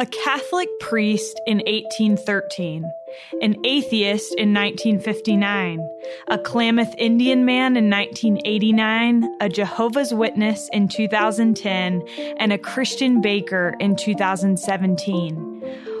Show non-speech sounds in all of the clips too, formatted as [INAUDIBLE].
A Catholic priest in 1813, an atheist in 1959, a Klamath Indian man in 1989, a Jehovah's Witness in 2010, and a Christian baker in 2017.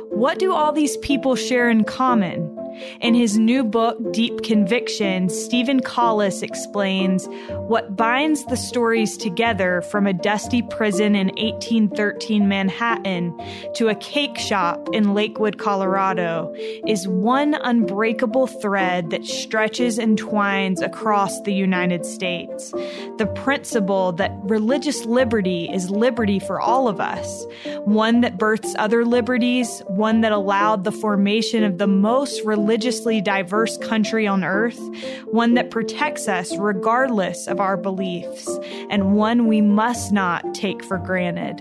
What do all these people share in common? In his new book, Deep Conviction, Steven Collis explains what binds the stories together from a dusty prison in 1813 Manhattan to a cake shop in Lakewood, Colorado, is one unbreakable thread that stretches and twines across the United States. The principle that religious liberty is liberty for all of us, one that births other liberties, one that allowed the formation of the most religious religiously diverse country on earth, one that protects us regardless of our beliefs, and one we must not take for granted.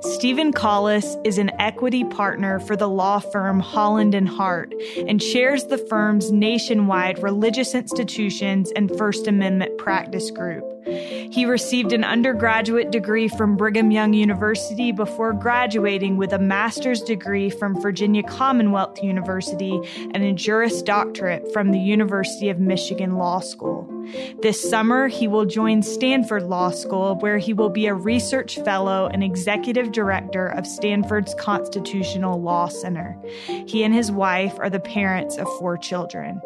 Steven Collis is an equity partner for the law firm Holland and Hart and chairs the firm's nationwide religious institutions and First Amendment practice group. He received an undergraduate degree from Brigham Young University before graduating with a master's degree from Virginia Commonwealth University and a Juris Doctorate from the University of Michigan Law School. This summer, he will join Stanford Law School, where he will be a research fellow and executive director of Stanford's Constitutional Law Center. He and his wife are the parents of four children.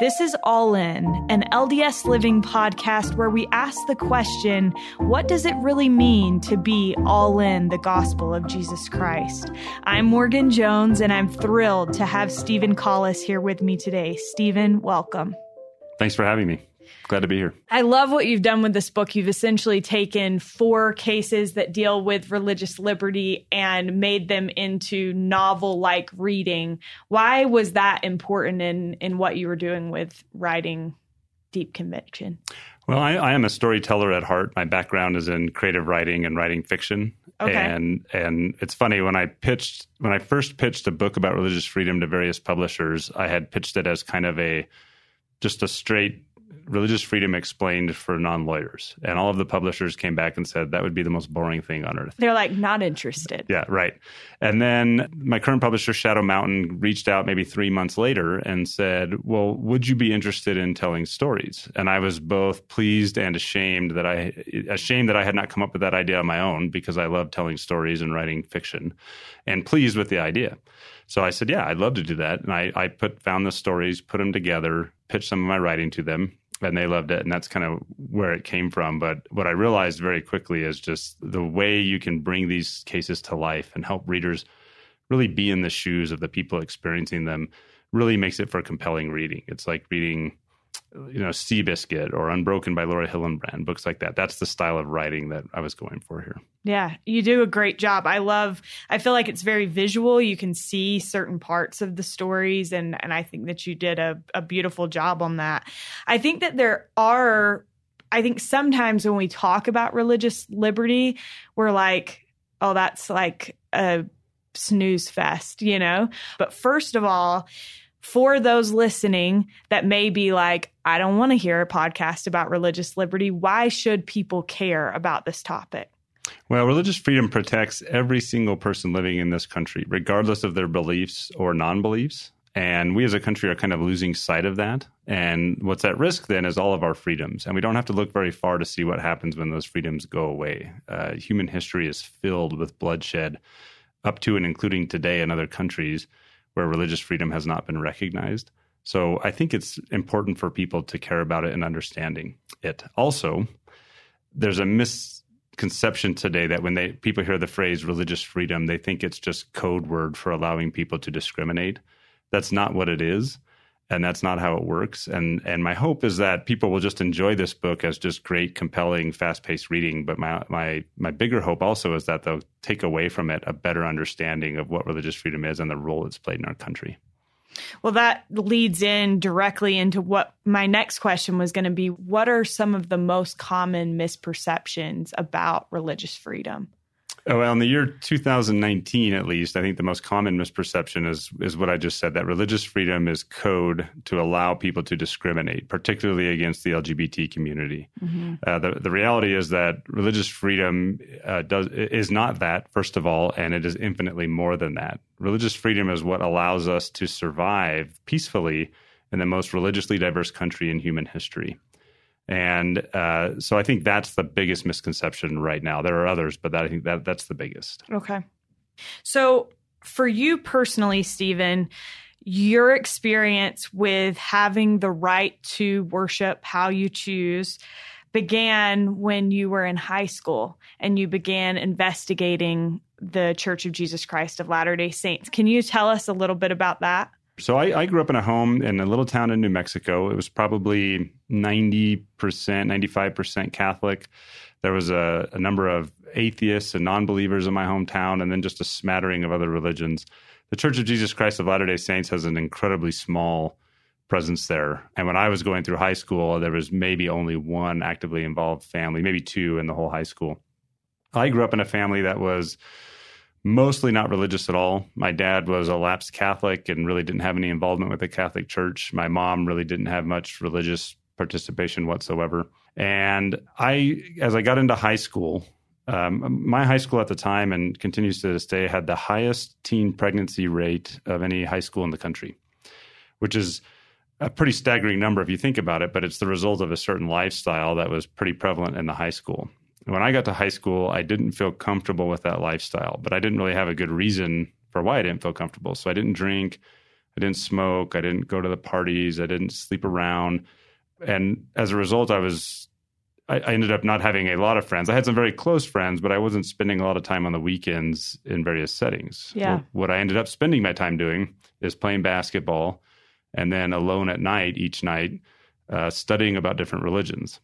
This is All In, an LDS Living podcast where we ask the question what does it really mean to be all in the gospel of Jesus Christ? I'm Morgan Jones, and I'm thrilled to have Steven Collis here with me today. Steven, welcome. Thanks for having me. Glad to be here. I love what you've done with this book. You've essentially taken four cases that deal with religious liberty and made them into novel like reading. Why was that important in, in what you were doing with writing Deep Conviction? Well, I, I am a storyteller at heart. My background is in creative writing and writing fiction. Okay. And and it's funny when I pitched when I first pitched a book about religious freedom to various publishers, I had pitched it as kind of a just a straight religious freedom explained for non lawyers. And all of the publishers came back and said that would be the most boring thing on earth. They're like, not interested. Yeah, right. And then my current publisher, Shadow Mountain, reached out maybe three months later and said, Well, would you be interested in telling stories? And I was both pleased and ashamed that I ashamed that I had not come up with that idea on my own because I love telling stories and writing fiction, and pleased with the idea. So I said, Yeah, I'd love to do that. And I, I put found the stories, put them together, pitched some of my writing to them and they loved it and that's kind of where it came from. But what i realized very quickly is just the way you can bring these cases to life and help readers really be in the shoes of the people experiencing them really makes it for compelling reading. It's like reading you know Seabiscuit or Unbroken by Laura Hillenbrand, books like that. That's the style of writing that I was going for here. Yeah, you do a great job. I love I feel like it's very visual. You can see certain parts of the stories and and I think that you did a, a beautiful job on that. I think that there are I think sometimes when we talk about religious liberty, we're like, oh, that's like a snooze fest, you know? But first of all, for those listening that may be like, I don't want to hear a podcast about religious liberty, why should people care about this topic? Well, religious freedom protects every single person living in this country, regardless of their beliefs or non beliefs. And we as a country are kind of losing sight of that. And what's at risk then is all of our freedoms. And we don't have to look very far to see what happens when those freedoms go away. Uh, human history is filled with bloodshed up to and including today in other countries where religious freedom has not been recognized. So I think it's important for people to care about it and understanding it. Also, there's a misconception today that when they people hear the phrase religious freedom, they think it's just code word for allowing people to discriminate. That's not what it is and that's not how it works and and my hope is that people will just enjoy this book as just great compelling fast-paced reading but my my my bigger hope also is that they'll take away from it a better understanding of what religious freedom is and the role it's played in our country well, that leads in directly into what my next question was going to be. What are some of the most common misperceptions about religious freedom? Oh, well, in the year 2019, at least, I think the most common misperception is is what I just said that religious freedom is code to allow people to discriminate, particularly against the LGBT community. Mm-hmm. Uh, the the reality is that religious freedom uh, does is not that, first of all, and it is infinitely more than that. Religious freedom is what allows us to survive peacefully in the most religiously diverse country in human history. And uh, so I think that's the biggest misconception right now. There are others, but that, I think that that's the biggest. Okay. So for you personally, Steven, your experience with having the right to worship how you choose began when you were in high school and you began investigating the Church of Jesus Christ of Latter day Saints. Can you tell us a little bit about that? So I, I, grew up in a home in a little town in New Mexico. It was probably 90%, 95% Catholic. There was a, a number of atheists and non believers in my hometown, and then just a smattering of other religions. The Church of Jesus Christ of Latter day Saints has an incredibly small presence there. And when I was going through high school, there was maybe only one actively involved family, maybe two in the whole high school. I grew up in a family that was mostly not religious at all. My dad was a lapsed Catholic and really didn't have any involvement with the Catholic Church. My mom really didn't have much religious participation whatsoever. And I, as I got into high school, um, my high school at the time and continues to this day had the highest teen pregnancy rate of any high school in the country, which is a pretty staggering number if you think about it, but it's the result of a certain lifestyle that was pretty prevalent in the high school when I got to high school, I didn't feel comfortable with that lifestyle, but I didn't really have a good reason for why I didn't feel comfortable. So I didn't drink, I didn't smoke, I didn't go to the parties, I didn't sleep around. And as a result, I was I, I ended up not having a lot of friends. I had some very close friends, but I wasn't spending a lot of time on the weekends in various settings. Yeah. What I ended up spending my time doing is playing basketball and then alone at night each night uh, studying about different religions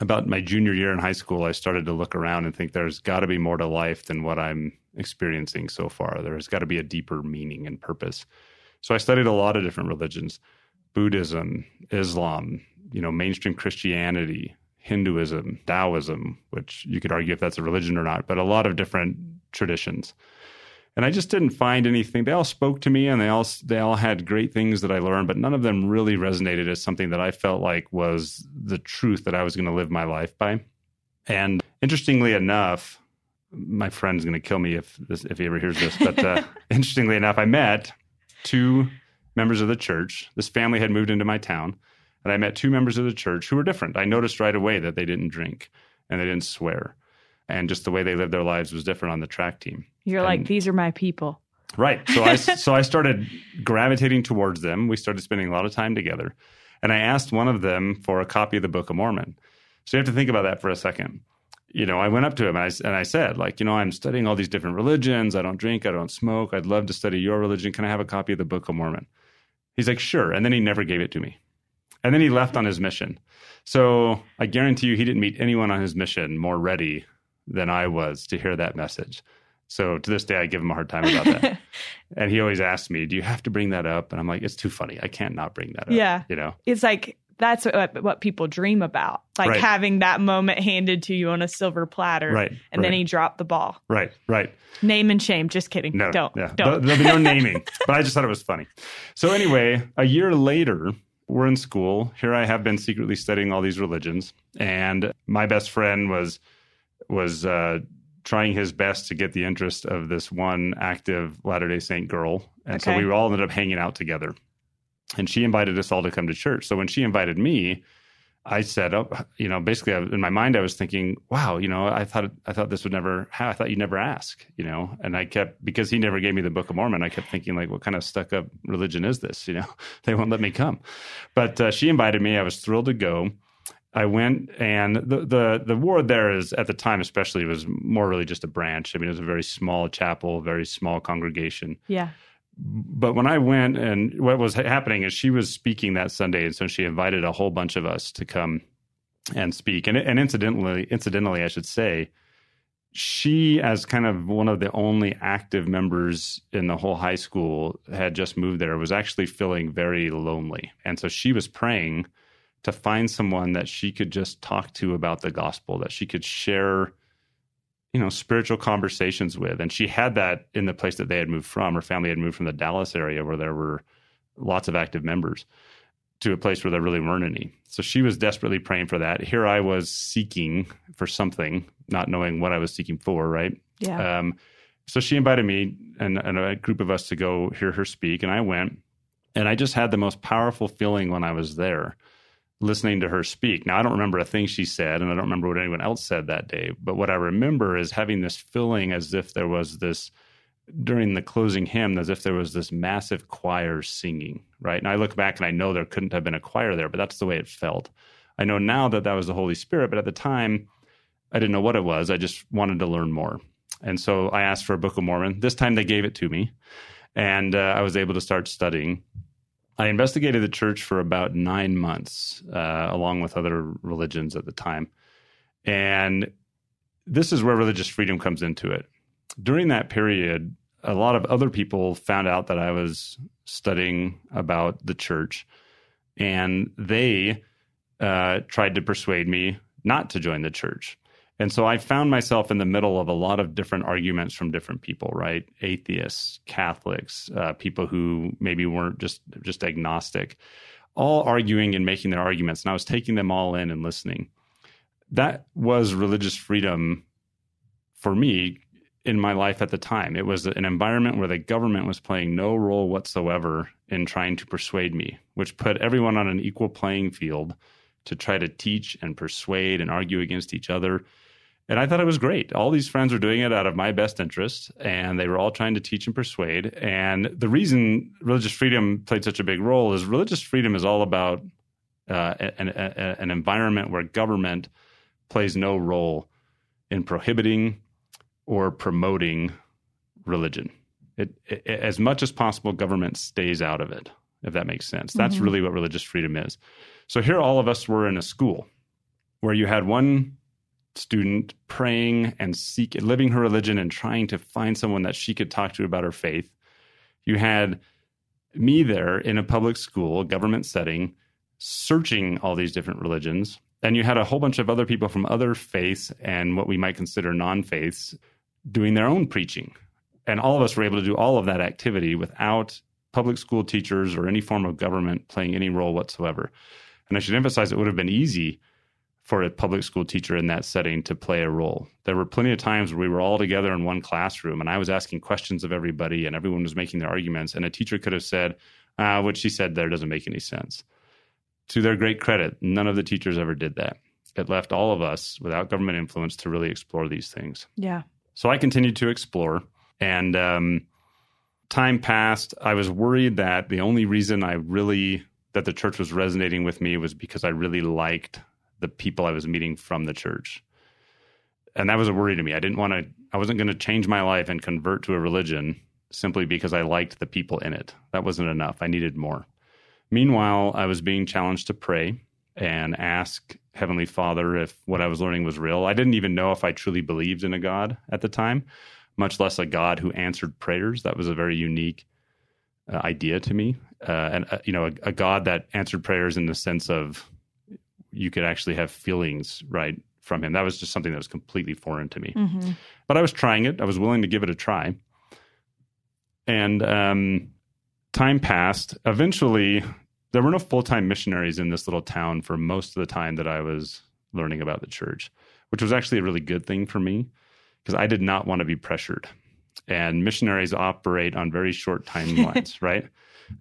about my junior year in high school, I started to look around and think there's got to be more to life than what I'm experiencing so far. There's got to be a deeper meaning and purpose. So I studied a lot of different religions Buddhism, Islam, you know, mainstream Christianity, Hinduism, Taoism, which you could argue if that's a religion or not, but a lot of different traditions and I just didn't find anything. They all spoke to me, and they all they all had great things that I learned, but none of them really resonated as something that I felt like was the truth that I was going to live my life by. And interestingly enough, my friend's going to kill me if this, if he ever hears this, but uh, [LAUGHS] interestingly enough, I met two members of the church. This family had moved into my town, and I met two members of the church who were different. I noticed right away that they didn't drink and they didn't swear and just the way they lived their lives was different on the track team. You're and, like, these are my people. Right. So I [LAUGHS] so I started gravitating towards them. We started spending a lot of time together. And I asked one of them for a copy of the Book of Mormon. So you have to think about that for a second. You know, I went up to him and I, and I said, like, you know, I'm studying all these different religions. I don't drink. I don't smoke. I'd love to study your religion. Can I have a copy of the Book of Mormon? He's like, sure. And then he never gave it to me. And then he left on his mission. So I guarantee you he didn't meet anyone on his mission more ready than I was to hear that message. So to this day, I give him a hard time about that. [LAUGHS] and he always asks me, "Do you have to bring that up?" And I'm like, "It's too funny. I can't not bring that up." Yeah, you know, it's like that's what, what people dream about, like right. having that moment handed to you on a silver platter. Right. And right. then he dropped the ball. Right. Right. Name and shame. Just kidding. No. Don't. Yeah. Don't. There'll be no [LAUGHS] naming. but I just thought it was funny. So anyway, a year later, we're in school. Here I have been secretly studying all these religions, and my best friend was was uh, trying his best to get the interest of this one active Latter Day Saint girl, and okay. so we all ended up hanging out together. And she invited us all to come to church. So when she invited me, I said, "Oh, you know, basically, in my mind, I was thinking, wow, you know, I thought I thought this would never. I thought you'd never ask, you know." And I kept because he never gave me the Book of Mormon. I kept thinking, like, what kind of stuck up religion is this? You know, [LAUGHS] they won't let me come. But uh, she invited me. I was thrilled to go. I went, and the, the the ward there is at the time, especially, was more really just a branch. I mean, it was a very small chapel, very small congregation. Yeah. But when I went, and what was happening is she was speaking that Sunday, and so she invited a whole bunch of us to come and speak. And and incidentally, incidentally, I should say, she, as kind of one of the only active members in the whole high school, had just moved there, was actually feeling very lonely, and so she was praying to find someone that she could just talk to about the gospel, that she could share you know, spiritual conversations with. And she had that in the place that they had moved from. Her family had moved from the Dallas area where there were lots of active members to a place where there really weren't any. So she was desperately praying for that. Here I was seeking for something, not knowing what I was seeking for, right? Yeah. Um, so she invited me and, and a group of us to go hear her speak, and I went. And I just had the most powerful feeling when I was there listening to her speak. Now, I don't remember a thing she said, and I don't remember what anyone else said that day. But what I remember is having this feeling as if there was this, during the closing hymn, as if there was this massive choir singing, right? And I look back and I know there couldn't have been a choir there, but that's the way it felt. I know now that that was the Holy Spirit, but at the time, I didn't know what it was. I just wanted to learn more. And so I asked for a Book of Mormon. This time they gave it to me, and uh, I was able to start studying. I investigated the church for about nine months, uh, along with other religions at the time. And this is where religious freedom comes into it. During that period, a lot of other people found out that I was studying about the church, and they uh, tried to persuade me not to join the church. And so I found myself in the middle of a lot of different arguments from different people, right? Atheists, Catholics, uh, people who maybe weren't just just agnostic, all arguing and making their arguments. And I was taking them all in and listening. That was religious freedom for me in my life at the time. It was an environment where the government was playing no role whatsoever in trying to persuade me, which put everyone on an equal playing field to try to teach and persuade and argue against each other and I thought it was great. All these friends were doing it out of my best interest, and they were all trying to teach and persuade. And the reason religious freedom played such a big role is religious freedom is all about uh, an, a, an environment where government plays no role in prohibiting or promoting religion. It, it, as much as possible, government stays out of it, if that makes sense. That's mm-hmm. really what religious freedom is. So here, all of us were in a school where you had one student praying and seek living her religion and trying to find someone that she could talk to about her faith. You had me there in a public school, government setting, searching all these different religions. And you had a whole bunch of other people from other faiths and what we might consider non faiths doing their own preaching. And all of us were able to do all of that activity without public school teachers or any form of government playing any role whatsoever. And I should emphasize it would have been easy for a public school teacher in that setting to play a role. There were plenty of times where we were all together in one classroom and I was asking questions of everybody and everyone was making their arguments. And a teacher could have said, uh, what she said there doesn't make any sense. To their great credit, none of the teachers ever did that. It left all of us without government influence to really explore these things. Yeah. So I continued to explore and um, time passed. I was worried that the only reason I really, that the church was resonating with me was because I really liked the people I was meeting from the church. And that was a worry to me. I didn't want to, I wasn't going to change my life and convert to a religion simply because I liked the people in it. That wasn't enough. I needed more. Meanwhile, I was being challenged to pray and ask Heavenly Father if what I was learning was real. I didn't even know if I truly believed in a God at the time, much less a God who answered prayers. That was a very unique uh, idea to me. Uh, and, uh, you know, a, a God that answered prayers in the sense of you could actually have feelings right from him. That was just something that was completely foreign to me. Mm-hmm. But I was trying it. I was willing to give it a try. And um, time passed. Eventually, there were no full time missionaries in this little town for most of the time that I was learning about the church, which was actually a really good thing for me because I did not want to be pressured. And missionaries operate on very short [LAUGHS] timelines, right?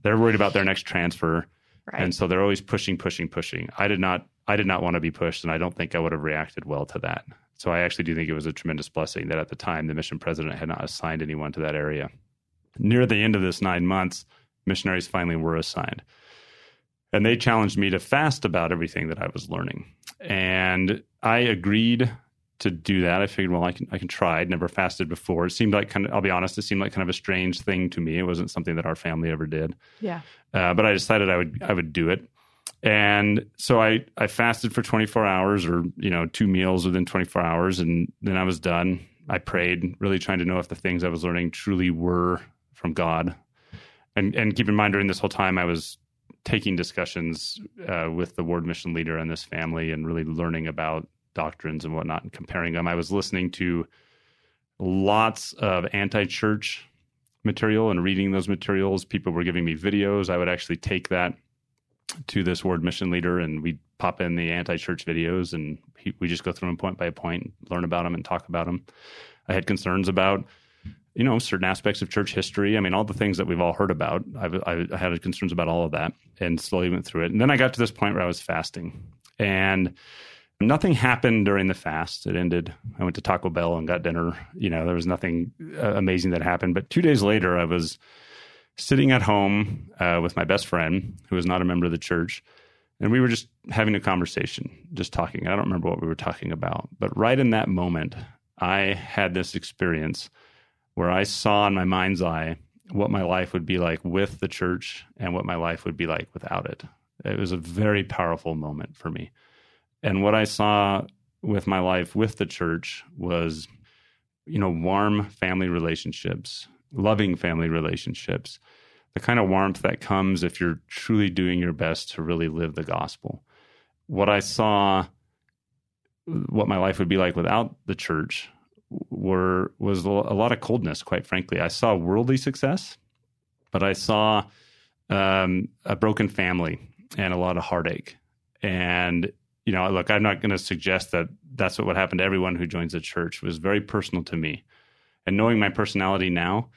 They're worried about their next transfer. Right. And so they're always pushing, pushing, pushing. I did not I did not want to be pushed, and I don't think I would have reacted well to that. So I actually do think it was a tremendous blessing that at the time the mission president had not assigned anyone to that area. Near the end of this nine months, missionaries finally were assigned. And they challenged me to fast about everything that I was learning. And I agreed to do that. I figured, well, I can I can try. I'd never fasted before. It seemed like kind of I'll be honest, it seemed like kind of a strange thing to me. It wasn't something that our family ever did. Yeah. Uh, but I decided I would I would do it. And so I, I fasted for 24 hours or, you know, two meals within 24 hours. And then I was done. I prayed, really trying to know if the things I was learning truly were from God. And, and keep in mind, during this whole time, I was taking discussions uh, with the ward mission leader and this family and really learning about doctrines and whatnot and comparing them. I was listening to lots of anti church material and reading those materials. People were giving me videos. I would actually take that to this ward mission leader and we'd pop in the anti church videos and we just go through them point by point, learn about them and talk about them. I had concerns about you know certain aspects of church history. I mean, all the things that we've all heard about. I've, I had concerns about all of that, and slowly went through it. And then I got to this point where I was fasting, and nothing happened during the fast. It ended. I went to Taco Bell and got dinner. You know, there was nothing uh, amazing that happened. But two days later, I was sitting at home uh, with my best friend, who was not a member of the church. And we were just having a conversation, just talking. I don't remember what we were talking about. But right in that moment, I had this experience where I saw in my mind's eye what my life would be like with the church and what my life would be like without it. It was a very powerful moment for me. And what I saw with my life with the church was, you know, warm family relationships, loving family relationships, the kind of warmth that comes if you're truly doing your best to really live the gospel. What I saw, what my life would be like without the church were was a lot of coldness. Quite frankly, I saw worldly success, but I saw um, a broken family and a lot of heartache. And you know, look, I'm not going to suggest that that's what would happen to everyone who joins the church. It was very personal to me, and knowing my personality now,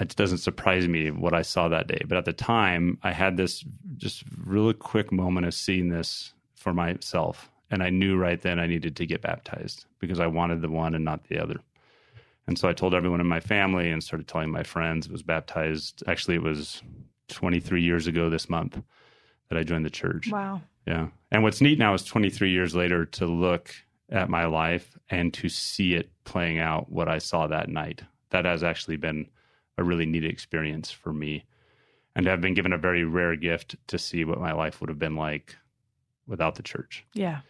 it doesn't surprise me what I saw that day. But at the time, I had this just really quick moment of seeing this for myself and I knew right then I needed to get baptized because I wanted the one and not the other. And so I told everyone in my family and started telling my friends. I was baptized. Actually, it was 23 years ago this month that I joined the church. Wow. Yeah. And what's neat now is 23 years later to look at my life and to see it playing out what I saw that night. That has actually been a really neat experience for me. And I've been given a very rare gift to see what my life would have been like without the church. Yeah.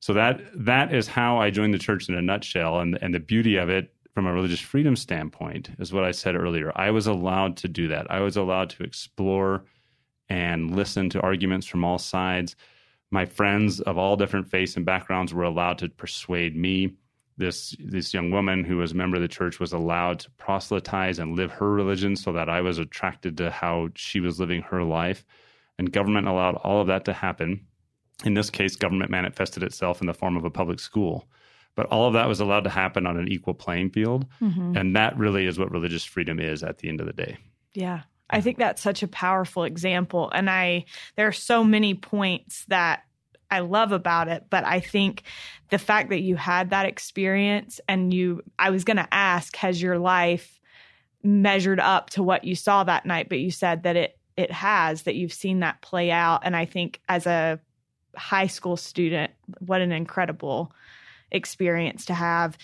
So that that is how I joined the church in a nutshell, and and the beauty of it from a religious freedom standpoint is what I said earlier. I was allowed to do that. I was allowed to explore and listen to arguments from all sides. My friends of all different faiths and backgrounds were allowed to persuade me. This this young woman who was a member of the church was allowed to proselytize and live her religion so that I was attracted to how she was living her life. And government allowed all of that to happen in this case, government manifested itself in the form of a public school. But all of that was allowed to happen on an equal playing field. Mm-hmm. And that really is what religious freedom is at the end of the day. Yeah. I think that's such a powerful example. And I, there are so many points that I love about it, but I think the fact that you had that experience and you, I was going to ask, has your life measured up to what you saw that night? But you said that it, it has, that you've seen that play out. And I think as a high school student. What an incredible experience to have.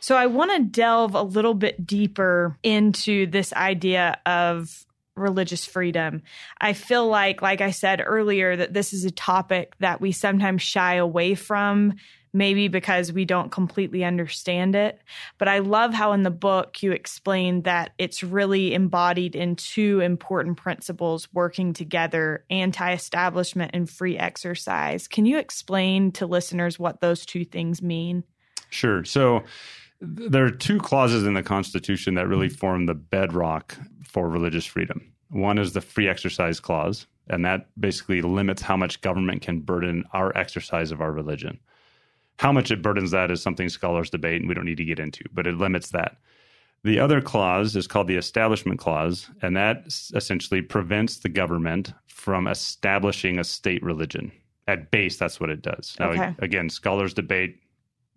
So I want to delve a little bit deeper into this idea of religious freedom. I feel like like I said earlier that this is a topic that we sometimes shy away from maybe because we don't completely understand it. But I love how in the book you explain that it's really embodied in two important principles working together anti establishment and free exercise. Can you explain to listeners what those two things mean? Sure. So, there are two clauses in the Constitution that really mm-hmm. form the bedrock for religious freedom. One is the free exercise clause, and that basically limits how much government can burden our exercise of our religion. How much it burdens that is something scholars debate, and we don't need to get into, but it limits that. The other clause is called the Establishment Clause, and that essentially prevents the government from establishing a state religion. At base, that's what it does. Now, okay. again, scholars debate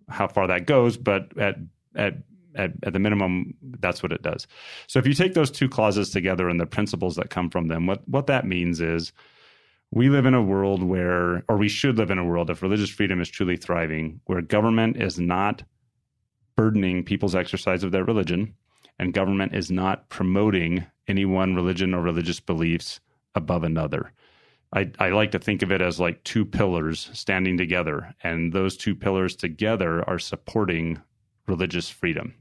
how far that goes, but at at at, at, the minimum, that's what it does. So if you take those two clauses together and the principles that come from them, what what that means is we live in a world where, or we should live in a world, if religious freedom is truly thriving, where government is not burdening people's exercise of their religion, and government is not promoting any one religion or religious beliefs above another. I, I, like to think of it as like two pillars standing together, and those two pillars together are supporting religious freedom.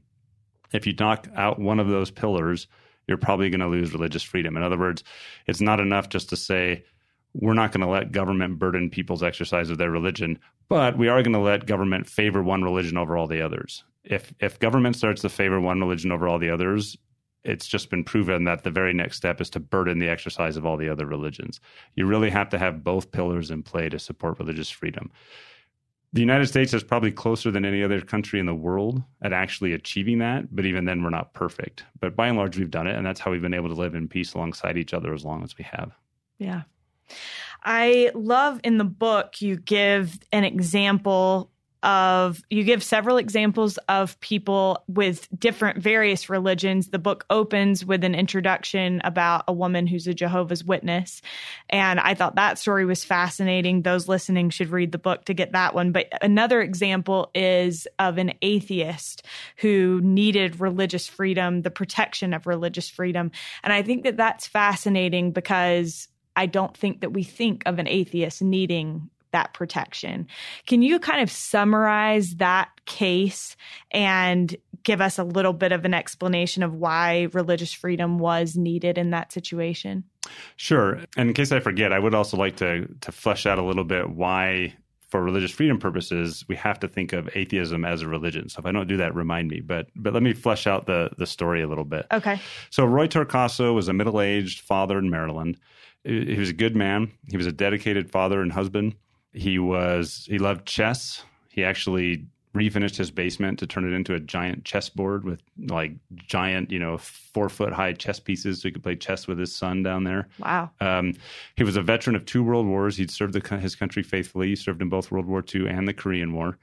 If you knock out one of those pillars, you're probably going to lose religious freedom. In other words, it's not enough just to say, we're not going to let government burden people's exercise of their religion, but we are going to let government favor one religion over all the others. If if government starts to favor one religion over all the others, it's just been proven that the very next step is to burden the exercise of all the other religions. You really have to have both pillars in play to support religious freedom. The United States is probably closer than any other country in the world at actually achieving that, but even then, we're not perfect. But by and large, we've done it, and that's how we've been able to live in peace alongside each other as long as we have. Yeah. I love in the book you give an example of you give several examples of people with different various religions. The book opens with an introduction about a woman who's a jehovah's witness. And i thought that story was fascinating. Those listening should read the book to get that one. But another example is of an atheist who needed religious freedom the protection of religious freedom. And i think that that's fascinating because I don't think that we think of an atheist needing that protection. Can you kind of summarize that case and give us a little bit of an explanation of why religious freedom was needed in that situation? Sure. And in case I forget, I would also like to to flesh out a little bit why for religious freedom purposes, we have to think of atheism as a religion. So if I don't do that, remind me. But but let me flesh out the the story a little bit. Okay. So Roy Torcaso was a middle aged father in Maryland. He was a good man. He was a dedicated father and husband. He was he loved chess. He actually refinished his basement to turn it into a giant chessboard with like giant, you know, four foot high chess pieces, so he could play chess with his son down there. Wow. Um, he was a veteran of two world wars. He'd served the, his country faithfully. He served in both World War II and the Korean War.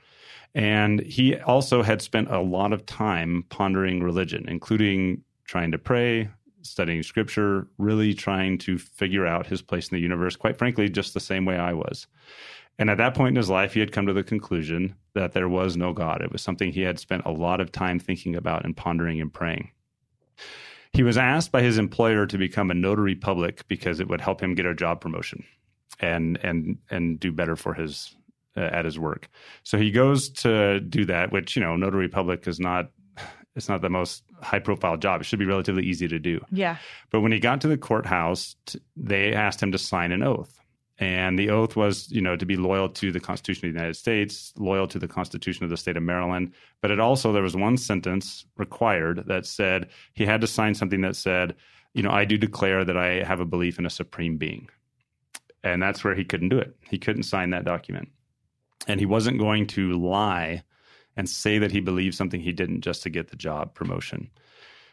And he also had spent a lot of time pondering religion, including trying to pray, studying scripture, really trying to figure out his place in the universe, quite frankly, just the same way I was. And at that point in his life, he had come to the conclusion that there was no God. It was something he had spent a lot of time thinking about and pondering and praying. He was asked by his employer to become a notary public because it would help him get a job promotion and and and do better for his uh, at his work. So he goes to do that, which you know, notary public is not it's not the most high profile job. It should be relatively easy to do. Yeah. But when he got to the courthouse, they asked him to sign an oath. And the oath was, you know, to be loyal to the Constitution of the United States, loyal to the Constitution of the state of Maryland. But it also, there was one sentence required that said he had to sign something that said, you know, I do declare that I have a belief in a supreme being. And that's where he couldn't do it. He couldn't sign that document. And he wasn't going to lie and say that he believed something he didn't just to get the job promotion.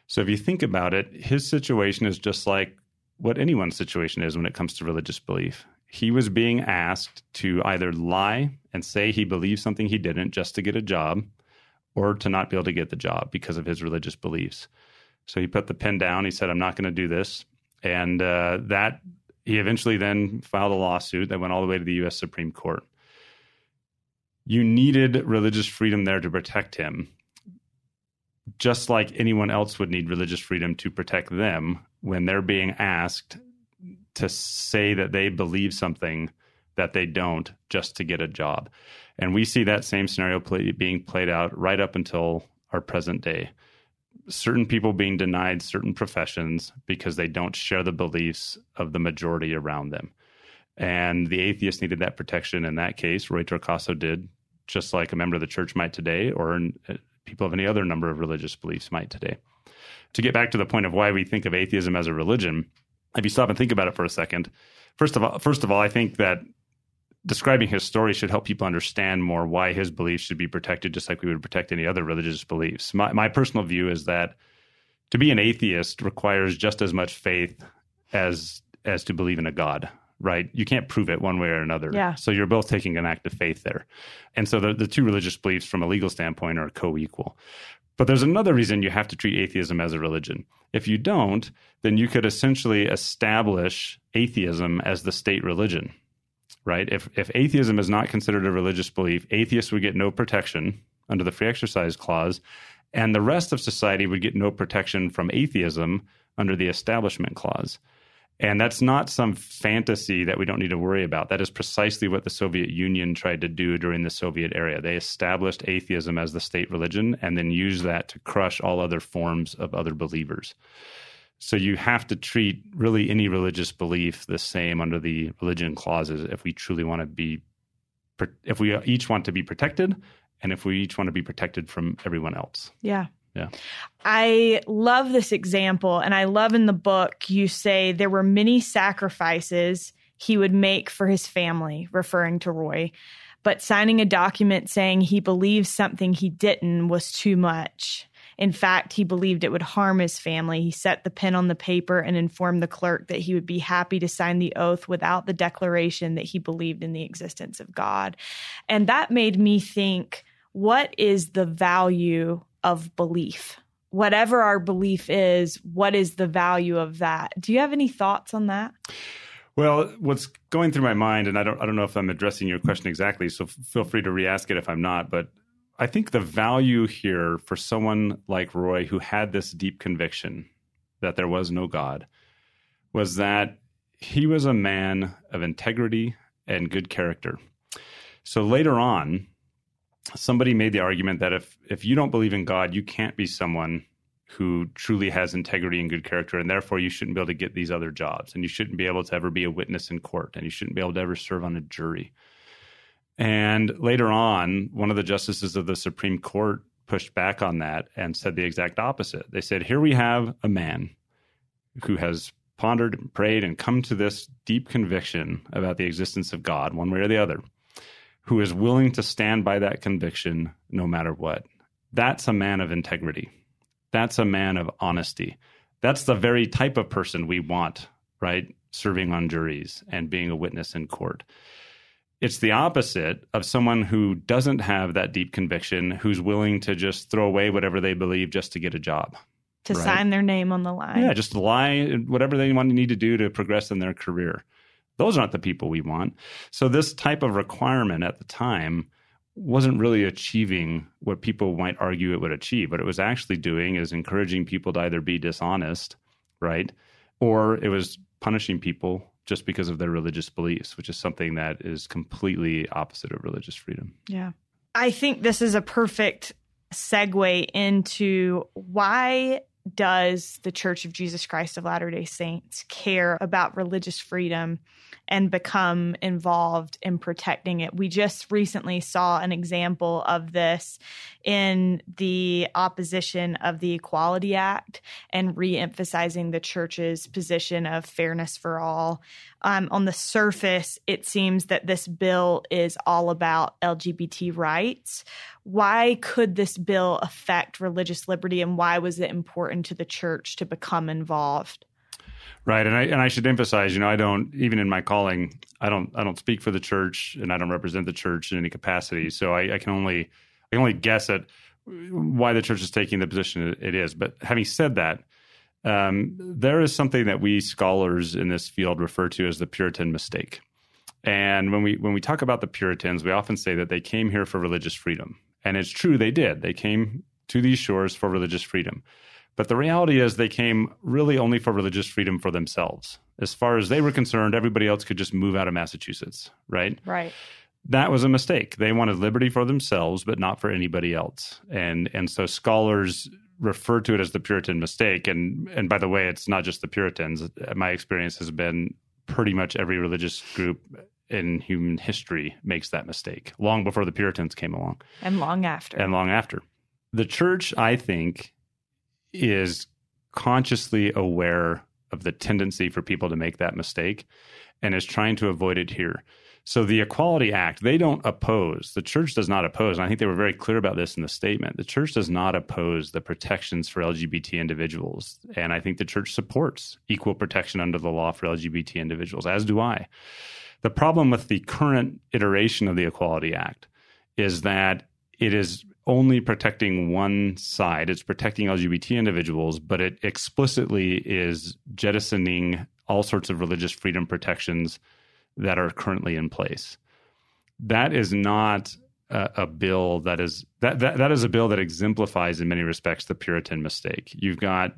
So if you think about it, his situation is just like what anyone's situation is when it comes to religious belief. He was being asked to either lie and say he believed something he didn't just to get a job or to not be able to get the job because of his religious beliefs. So he put the pen down. He said, I'm not going to do this. And uh, that he eventually then filed a lawsuit that went all the way to the U.S. Supreme Court you needed religious freedom there to protect him, just like anyone else would need religious freedom to protect them when they're being asked to say that they believe something that they don't just to get a job. And we see that same scenario play, being played out right up until our present day. Certain people being denied certain professions because they don't share the beliefs of the majority around them. And the atheist needed that protection in that case. Roy Torcaso did, just like a member of the church might today, or uh, people of any other number of religious beliefs might today. To get back to the point of why we think of atheism as a religion, if you stop and think about it for a second, first of all, first of all, I think that describing his story should help people understand more why his beliefs should be protected, just like we would protect any other religious beliefs. My, my personal view is that to be an atheist requires just as much faith as as to believe in a god right? You can't prove it one way or another. Yeah. So you're both taking an act of faith there. And so the, the two religious beliefs from a legal standpoint are co equal. But there's another reason you have to treat atheism as a religion. If you don't, then you could essentially establish atheism as the state religion, right? If, if atheism is not considered a religious belief, atheists would get no protection under the free exercise clause, and the rest of society would get no protection from atheism under the establishment clause. And that's not some fantasy that we don't need to worry about. That is precisely what the Soviet Union tried to do during the Soviet era. They established atheism as the state religion and then used that to crush all other forms of other believers. So you have to treat really any religious belief the same under the religion clauses if we truly want to be if we each want to be protected and if we each want to be protected from everyone else. Yeah. Yeah. I love this example. And I love in the book, you say there were many sacrifices he would make for his family, referring to Roy. But signing a document saying he believes something he didn't was too much. In fact, he believed it would harm his family. He set the pen on the paper and informed the clerk that he would be happy to sign the oath without the declaration that he believed in the existence of God. And that made me think what is the value of belief? Whatever our belief is, what is the value of that? Do you have any thoughts on that? Well, what's going through my mind, and I don't, I don't know if I'm addressing your question exactly, so feel free to re-ask it if I'm not. But I think the value here for someone like Roy, who had this deep conviction that there was no God, was that he was a man of integrity and good character. So later on, somebody made the argument that if if you don't believe in God, you can't be someone who truly has integrity and good character, and therefore you shouldn't be able to get these other jobs, and you shouldn't be able to ever be a witness in court, and you shouldn't be able to ever serve on a jury. And later on, one of the justices of the Supreme Court pushed back on that and said the exact opposite. They said, Here we have a man who has pondered and prayed and come to this deep conviction about the existence of God, one way or the other, who is willing to stand by that conviction no matter what. That's a man of integrity. That's a man of honesty. That's the very type of person we want, right? Serving on juries and being a witness in court. It's the opposite of someone who doesn't have that deep conviction, who's willing to just throw away whatever they believe just to get a job. To right? sign their name on the line. Yeah, just lie, whatever they want to need to do to progress in their career. Those aren't the people we want. So, this type of requirement at the time wasn't really achieving what people might argue it would achieve. What it was actually doing is encouraging people to either be dishonest, right? Or it was punishing people just because of their religious beliefs, which is something that is completely opposite of religious freedom. Yeah. I think this is a perfect segue into why does the Church of Jesus Christ of Latter day Saints care about religious freedom and become involved in protecting it. We just recently saw an example of this in the opposition of the Equality Act and re-emphasizing the church's position of fairness for all. Um, on the surface, it seems that this bill is all about LGBT rights. Why could this bill affect religious liberty, and why was it important to the church to become involved? Right, and I and I should emphasize, you know, I don't even in my calling, I don't I don't speak for the church, and I don't represent the church in any capacity. So I, I can only I can only guess at why the church is taking the position it is. But having said that, um, there is something that we scholars in this field refer to as the Puritan mistake. And when we when we talk about the Puritans, we often say that they came here for religious freedom, and it's true they did. They came to these shores for religious freedom. But the reality is, they came really only for religious freedom for themselves. As far as they were concerned, everybody else could just move out of Massachusetts, right? Right. That was a mistake. They wanted liberty for themselves, but not for anybody else. And and so scholars refer to it as the Puritan mistake. And and by the way, it's not just the Puritans. My experience has been pretty much every religious group in human history makes that mistake long before the Puritans came along, and long after, and long after. The church, I think, is consciously aware of the tendency for people to make that mistake and is trying to avoid it here. So the Equality Act, they don't oppose. The church does not oppose. And I think they were very clear about this in the statement. The church does not oppose the protections for LGBT individuals. And I think the church supports equal protection under the law for LGBT individuals, as do I. The problem with the current iteration of the Equality Act is that it is only protecting one side. It's protecting LGBT individuals, but it explicitly is jettisoning all sorts of religious freedom protections that are currently in place. That is not a, a bill that is that, that that is a bill that exemplifies in many respects the Puritan mistake. You've got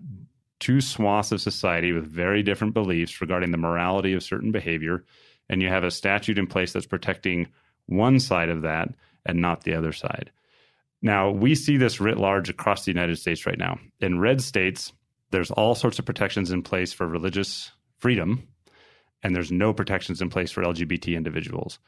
two swaths of society with very different beliefs regarding the morality of certain behavior, and you have a statute in place that's protecting one side of that and not the other side. Now, we see this writ large across the United States right now. In red states, there's all sorts of protections in place for religious freedom, and there's no protections in place for LGBT individuals.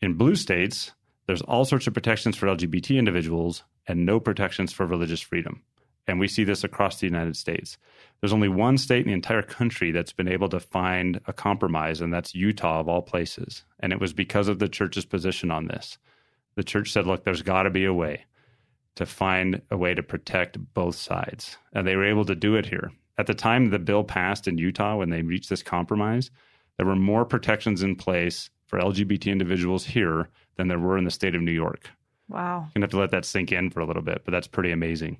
In blue states, there's all sorts of protections for LGBT individuals and no protections for religious freedom. And we see this across the United States. There's only one state in the entire country that's been able to find a compromise, and that's Utah, of all places. And it was because of the church's position on this. The church said, look, there's got to be a way to find a way to protect both sides. And they were able to do it here. At the time the bill passed in Utah, when they reached this compromise, there were more protections in place for LGBT individuals here than there were in the state of New York. Wow. You're going to have to let that sink in for a little bit, but that's pretty amazing.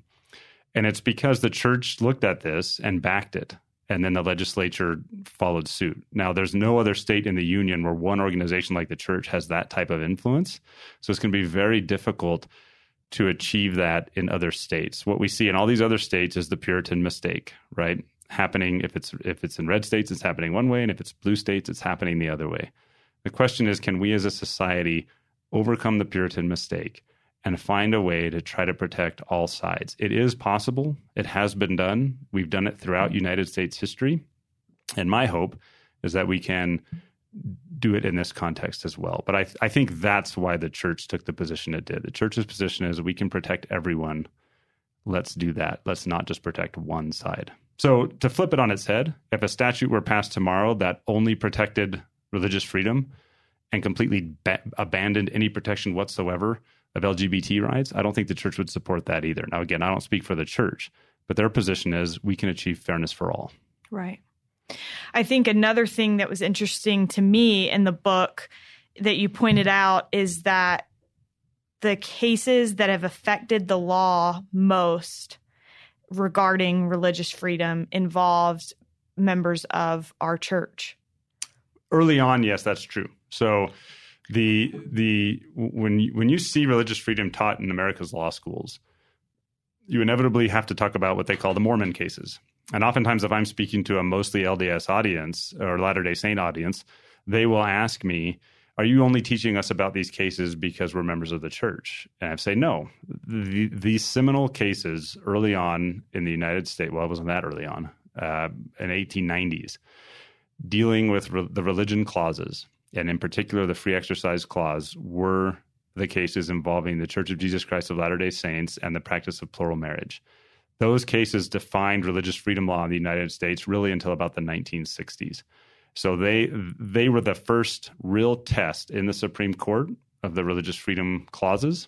And it's because the church looked at this and backed it. And then the legislature followed suit. Now, there's no other state in the union where one organization like the church has that type of influence. So it's going to be very difficult to achieve that in other states. What we see in all these other states is the Puritan mistake, right? Happening if it's if it's in red states, it's happening one way, and if it's blue states, it's happening the other way. The question is, can we as a society overcome the Puritan mistake and find a way to try to protect all sides. It is possible. It has been done. We've done it throughout United States history. And my hope is that we can do it in this context as well. But I, I think that's why the church took the position it did. The church's position is we can protect everyone. Let's do that. Let's not just protect one side. So, to flip it on its head, if a statute were passed tomorrow that only protected religious freedom, and completely ba- abandoned any protection whatsoever of LGBT rights, I don't think the church would support that either. Now, again, I don't speak for the church, but their position is we can achieve fairness for all. Right. I think another thing that was interesting to me in the book that you pointed out is that the cases that have affected the law most regarding religious freedom involved members of our church. Early on, yes, that's true. So the the when you, when you see religious freedom taught in America's law schools, you inevitably have to talk about what they call the Mormon cases. And oftentimes, if I'm speaking to a mostly LDS audience or Latter Day Saint audience, they will ask me, "Are you only teaching us about these cases because we're members of the church?" And I say, "No. The, these seminal cases early on in the United States, well, it wasn't that early on, uh, in 1890s, dealing with re- the religion clauses." And in particular the free exercise clause, were the cases involving the Church of Jesus Christ of Latter day Saints and the practice of plural marriage. Those cases defined religious freedom law in the United States really until about the 1960s. So they they were the first real test in the Supreme Court of the religious freedom clauses.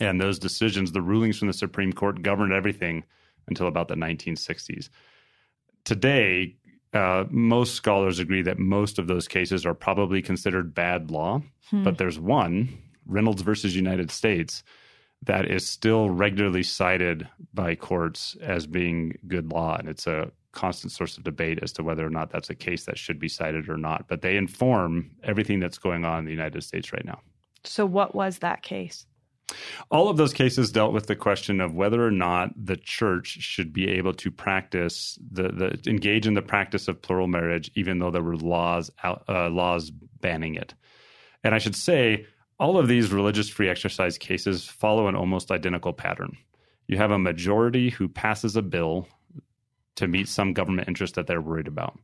And those decisions, the rulings from the Supreme Court governed everything until about the 1960s. Today, uh, most scholars agree that most of those cases are probably considered bad law, hmm. but there's one, Reynolds versus United States, that is still regularly cited by courts as being good law. And it's a constant source of debate as to whether or not that's a case that should be cited or not. But they inform everything that's going on in the United States right now. So, what was that case? All of those cases dealt with the question of whether or not the church should be able to practice the, the engage in the practice of plural marriage, even though there were laws uh, laws banning it. And I should say, all of these religious free exercise cases follow an almost identical pattern. You have a majority who passes a bill to meet some government interest that they're worried about.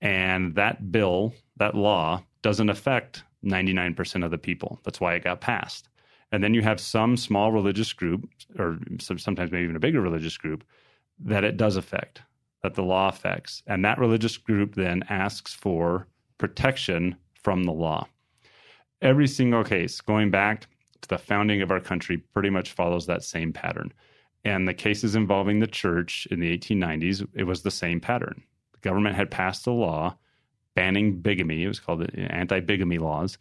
And that bill, that law, doesn't affect 99% of the people. That's why it got passed. And then you have some small religious group, or sometimes maybe even a bigger religious group, that it does affect, that the law affects. And that religious group then asks for protection from the law. Every single case, going back to the founding of our country, pretty much follows that same pattern. And the cases involving the church in the 1890s, it was the same pattern. The government had passed a law banning bigamy. It was called the anti bigamy laws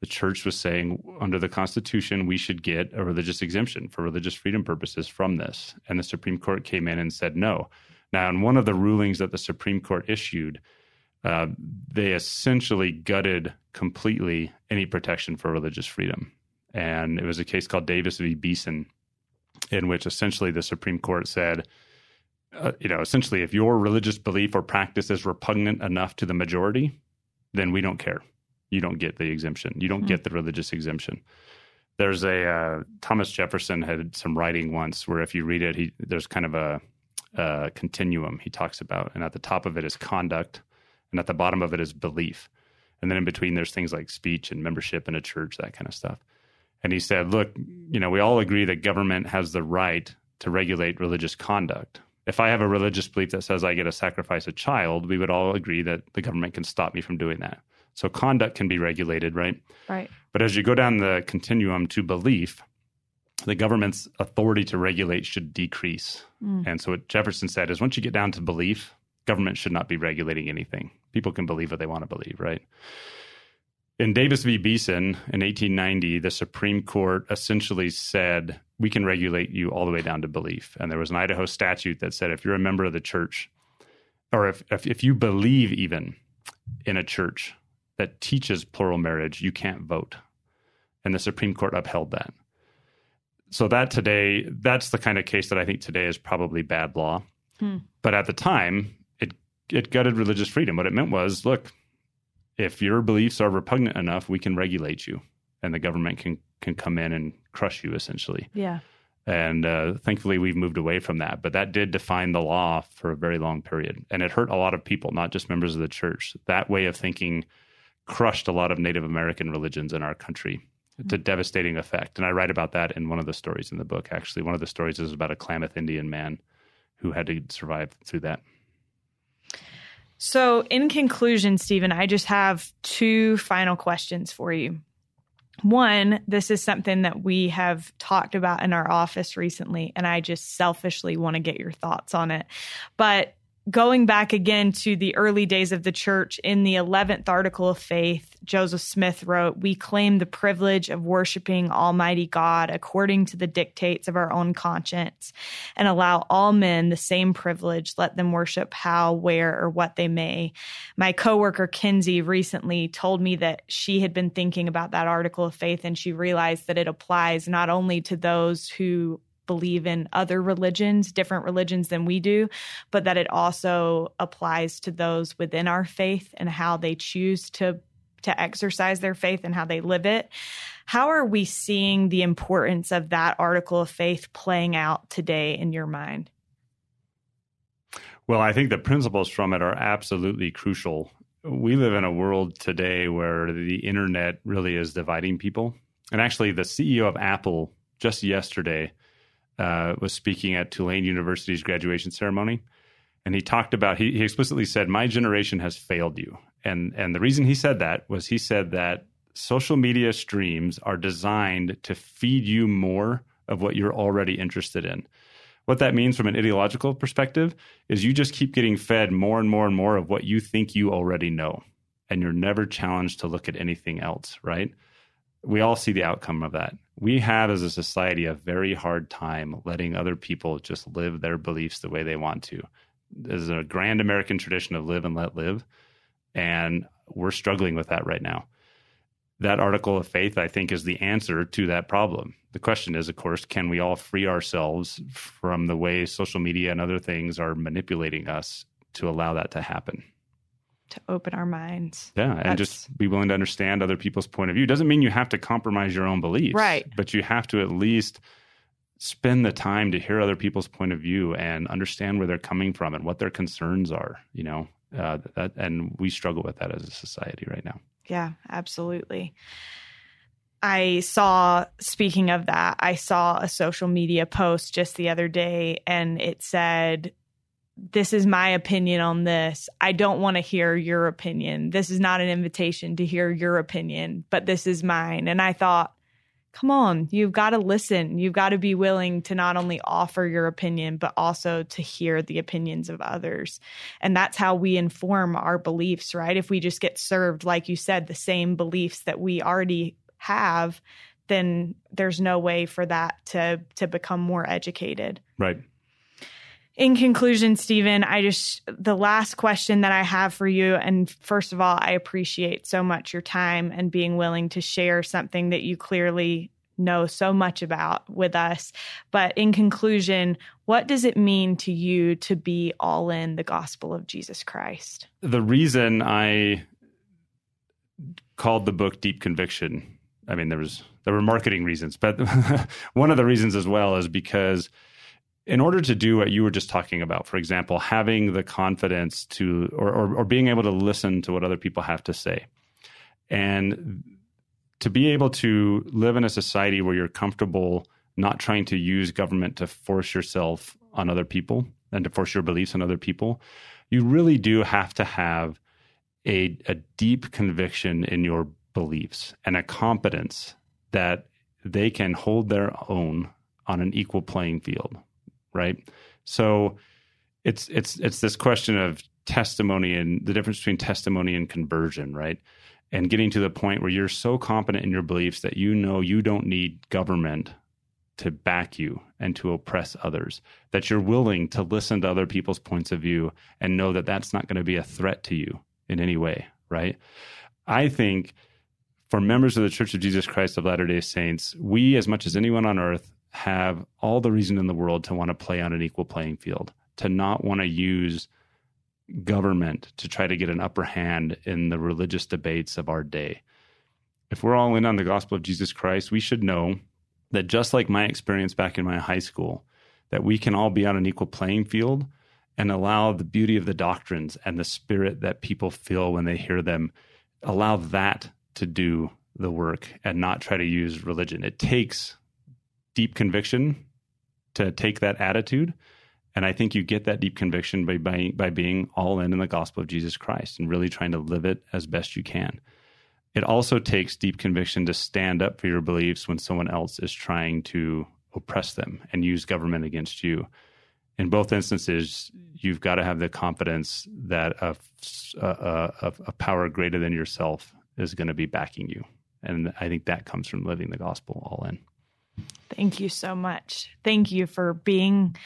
the church was saying under the Constitution, we should get a religious exemption for religious freedom purposes from this. And the Supreme Court came in and said no. Now, in one of the rulings that the Supreme Court issued, uh, they essentially gutted completely any protection for religious freedom. And it was a case called Davis v. Beason, in which essentially the Supreme Court said, uh, you know, essentially, if your religious belief or practice is repugnant enough to the majority, then we don't care you don't get the exemption. You don't mm-hmm. get the religious exemption. There's a uh, Thomas Jefferson had some writing once where if you read it, he there's kind of a, a continuum he talks about, and at the top of it is conduct, and at the bottom of it is belief, and then in between there's things like speech and membership in a church, that kind of stuff. And he said, look, you know, we all agree that government has the right to regulate religious conduct. If I have a religious belief that says I get to sacrifice a child, we would all agree that the government can stop me from doing that. So conduct can be regulated, right? Right. But as you go down the continuum to belief, the government's authority to regulate should decrease. Mm. And so what Jefferson said is once you get down to belief, government should not be regulating anything. People can believe what they want to believe, right? In Davis v. Beason in 1890, the Supreme Court essentially said, we can regulate you all the way down to belief. And there was an Idaho statute that said if you're a member of the church, or if, if, if you believe even in a church that teaches plural marriage, you can't vote. And the Supreme Court upheld that. So that today, that's the kind of case that I think today is probably bad law. Hmm. But at the time, it it gutted religious freedom. What it meant was, look, if your beliefs are repugnant enough, we can regulate you, and the government can can come in and crush you essentially. Yeah. And uh, thankfully, we've moved away from that. But that did define the law for a very long period, and it hurt a lot of people, not just members of the church. That way of thinking crushed a lot of Native American religions in our country to mm-hmm. devastating effect. And I write about that in one of the stories in the book. Actually, one of the stories is about a Klamath Indian man who had to survive through that. So, in conclusion, Steven, I just have two final questions for you. One, this is something that we have talked about in our office recently, and I just selfishly want to get your thoughts on it. But going back again to the early days of the church, in the 11th article of faith, Joseph Smith wrote, We claim the privilege of worshiping Almighty God according to the dictates of our own conscience and allow all men the same privilege. Let them worship how, where, or what they may. My coworker, Kinsey, recently told me that she had been thinking about that article of faith and she realized that it applies not only to those who believe in other religions, different religions than we do, but that it also applies to those within our faith and how they choose to to exercise their faith and how they live it. How are we seeing the importance of that article of faith playing out today in your mind? Well, I think the principles from it are absolutely crucial. We live in a world today where the internet really is dividing people. And actually, the CEO of Apple just yesterday uh, was speaking at Tulane University's graduation ceremony, and he talked about he, he explicitly said, "My generation has failed you," and and the reason he said that was he said that social media streams are designed to feed you more of what you're already interested in. What that means from an ideological perspective is you just keep getting fed more and more and more of what you think you already know, and you're never challenged to look at anything else, right? We all see the outcome of that we have as a society a very hard time letting other people just live their beliefs the way they want to. There's a grand American tradition of live and let live, and we're struggling with that right now. That article of faith, I think, is the answer to that problem. The question is, of course, can we all free ourselves from the way social media and other things are manipulating us to allow that to happen? To open our minds. Yeah, and That's, just be willing to understand other people's point of view. Doesn't mean you have to compromise your own beliefs. Right. But you have to at least spend the time to hear other people's point of view and understand where they're coming from and what their concerns are, you know. Uh, that, and we struggle with that as a society right now. Yeah, absolutely. I saw, speaking of that, I saw a social media post just the other day and it said, this is my opinion on this. I don't want to hear your opinion. This is not an invitation to hear your opinion, but this is mine. And I thought, come on, you've got to listen. You've got to be willing to not only offer your opinion, but also to hear the opinions of others. And that's how we inform our beliefs, right? If we just get served, like you said, the same beliefs that we already have, then there's no way for that to to become more educated. Right in conclusion, Steven, I just, the last question that I have for you, and first of all, I appreciate so much your time and being willing to share something that you clearly know so much about with us. But in conclusion, what does it mean to you to be all in the gospel of Jesus Christ? The reason I called the book Deep Conviction, I mean, there was there were marketing reasons, but [LAUGHS] one of the reasons as well is because in order to do what you were just talking about, for example, having the confidence to, or, or, or being able to listen to what other people have to say, and to be able to live in a society where you're comfortable not trying to use government to force yourself on other people and to force your beliefs on other people, you really do have to have a, a deep conviction in your beliefs and a competence that they can hold their own on an equal playing field, right? So it's it's it's this question of testimony and the difference between testimony and conversion, right? And getting to the point where you're so confident in your beliefs that you know you don't need government to back you and to oppress others, that you're willing to listen to other people's points of view and know that that's not going to be a threat to you in any way, right? I think for members of the Church of Jesus Christ of Latter day Saints, we, as much as anyone on earth, have all the reason in the world to want to play on an equal playing field, to not want to use government to try to get an upper hand in the religious debates of our day. If we're all in on the gospel of Jesus Christ, we should know that just like my experience back in my high school, that we can all be on an equal playing field and allow the beauty of the doctrines and the spirit that people feel when they hear them, allow that to do the work and not try to use religion. It takes deep conviction to take that attitude. And I think you get that deep conviction by, by, by being all in in the gospel of Jesus Christ and really trying to live it as best you can. It also takes deep conviction to stand up for your beliefs when someone else is trying to oppress them and use government against you. In both instances, you've got to have the confidence that a, a, a power greater than yourself is going to be backing you. And I think that comes from living the gospel all in. Thank you so much. Thank you for being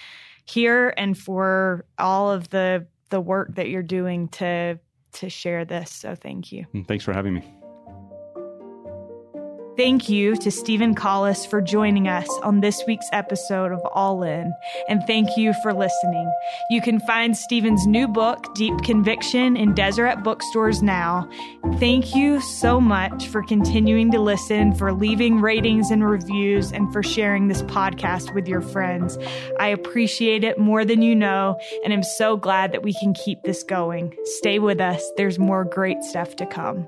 here and for all of the the work that you're doing to to share this. So thank you. Thanks for having me. Thank you to Steven Collis for joining us on this week's episode of All In, and thank you for listening. You can find Steven's new book, Deep Conviction, in Deseret bookstores now. Thank you so much for continuing to listen, for leaving ratings and reviews, and for sharing this podcast with your friends. I appreciate it more than you know, and I'm so glad that we can keep this going. Stay with us, there's more great stuff to come.